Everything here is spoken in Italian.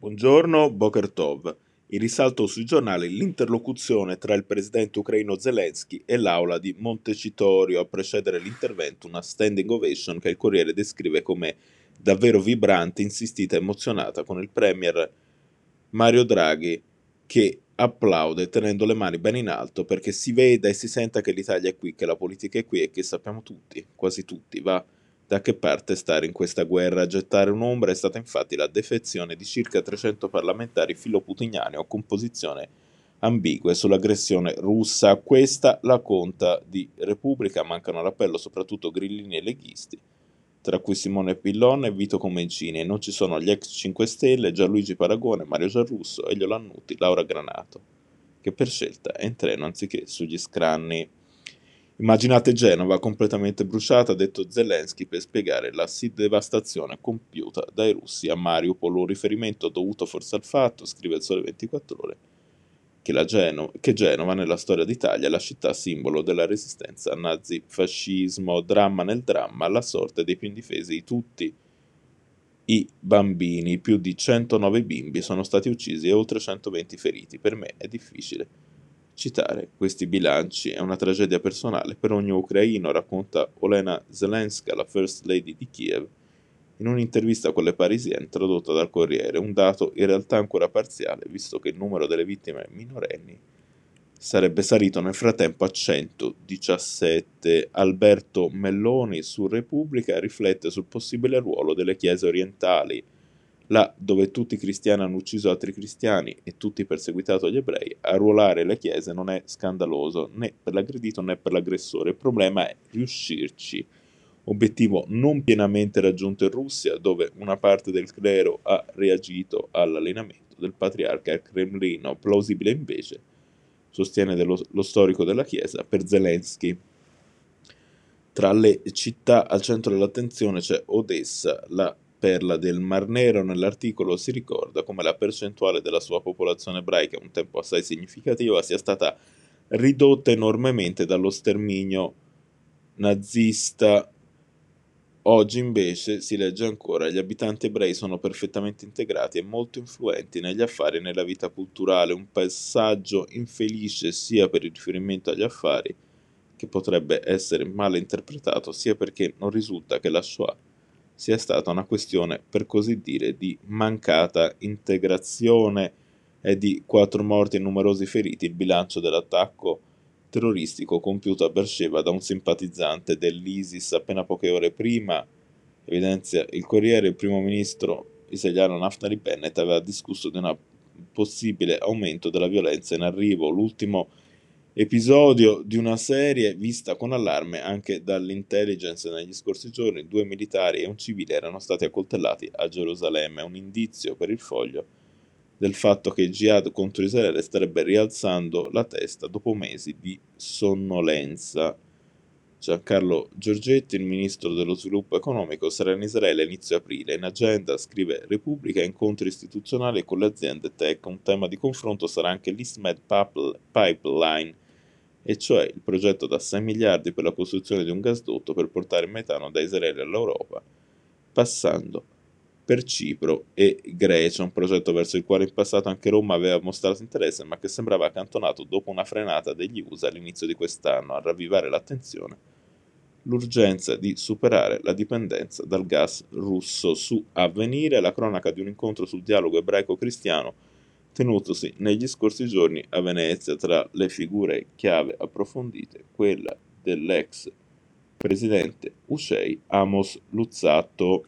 Buongiorno, Boker Tov. Il risalto sui giornali l'interlocuzione tra il presidente ucraino Zelensky e l'aula di Montecitorio a precedere l'intervento, una standing ovation che il Corriere descrive come davvero vibrante, insistita e emozionata con il premier Mario Draghi che applaude tenendo le mani ben in alto perché si veda e si senta che l'Italia è qui, che la politica è qui e che sappiamo tutti, quasi tutti, va da che parte stare in questa guerra? A gettare un'ombra è stata infatti la defezione di circa 300 parlamentari filoputiniani o con posizioni ambigue sull'aggressione russa. Questa la conta di Repubblica, mancano all'appello soprattutto grillini e leghisti, tra cui Simone Pillon e Vito Comencini, e non ci sono gli ex 5 Stelle, Gianluigi Paragone, Mario Giarrusso, Elio Lannuti, Laura Granato, che per scelta è in treno anziché sugli scranni. Immaginate Genova completamente bruciata, ha detto Zelensky per spiegare la devastazione compiuta dai russi a Mariupol, un riferimento dovuto forse al fatto, scrive il Sole 24 Ore, che, Geno- che Genova nella storia d'Italia è la città simbolo della resistenza al nazifascismo, dramma nel dramma, la sorte dei più indifesi di tutti i bambini, più di 109 bimbi sono stati uccisi e oltre 120 feriti. Per me è difficile Citare questi bilanci è una tragedia personale per ogni ucraino, racconta Olena Zelenska, la First Lady di Kiev, in un'intervista con le Parisien tradotta dal Corriere, un dato in realtà ancora parziale, visto che il numero delle vittime minorenni sarebbe salito nel frattempo a 117. Alberto Melloni su Repubblica riflette sul possibile ruolo delle chiese orientali là dove tutti i cristiani hanno ucciso altri cristiani e tutti perseguitato gli ebrei, arruolare le chiese non è scandaloso né per l'aggredito né per l'aggressore. Il problema è riuscirci. Obiettivo non pienamente raggiunto in Russia, dove una parte del clero ha reagito all'allenamento del patriarca al Cremlino, plausibile invece, sostiene dello, lo storico della Chiesa, per Zelensky. Tra le città al centro dell'attenzione c'è Odessa, la perla del Mar Nero nell'articolo si ricorda come la percentuale della sua popolazione ebraica, un tempo assai significativa, sia stata ridotta enormemente dallo sterminio nazista. Oggi invece si legge ancora gli abitanti ebrei sono perfettamente integrati e molto influenti negli affari e nella vita culturale, un passaggio infelice sia per il riferimento agli affari, che potrebbe essere male interpretato, sia perché non risulta che la Shoah sia stata una questione, per così dire, di mancata integrazione e di quattro morti e numerosi feriti il bilancio dell'attacco terroristico compiuto a Beersheba da un simpatizzante dell'ISIS appena poche ore prima, evidenzia il Corriere, il primo ministro israeliano Naftali Bennett aveva discusso di un possibile aumento della violenza in arrivo. L'ultimo Episodio di una serie vista con allarme anche dall'intelligence negli scorsi giorni, due militari e un civile erano stati accoltellati a Gerusalemme, un indizio per il foglio del fatto che il jihad contro Israele starebbe rialzando la testa dopo mesi di sonnolenza. Giancarlo Giorgetti, il ministro dello sviluppo economico, sarà in Israele inizio aprile. In agenda, scrive Repubblica, incontri istituzionali con le aziende tech. Un tema di confronto sarà anche l'Eastmed Pipeline, e cioè il progetto da 6 miliardi per la costruzione di un gasdotto per portare metano da Israele all'Europa, passando per Cipro e Grecia, un progetto verso il quale in passato anche Roma aveva mostrato interesse, ma che sembrava accantonato dopo una frenata degli USA all'inizio di quest'anno a ravvivare l'attenzione l'urgenza di superare la dipendenza dal gas russo. Su Avvenire, la cronaca di un incontro sul dialogo ebraico-cristiano tenutosi negli scorsi giorni a Venezia tra le figure chiave approfondite, quella dell'ex presidente Uscei Amos Luzzatto.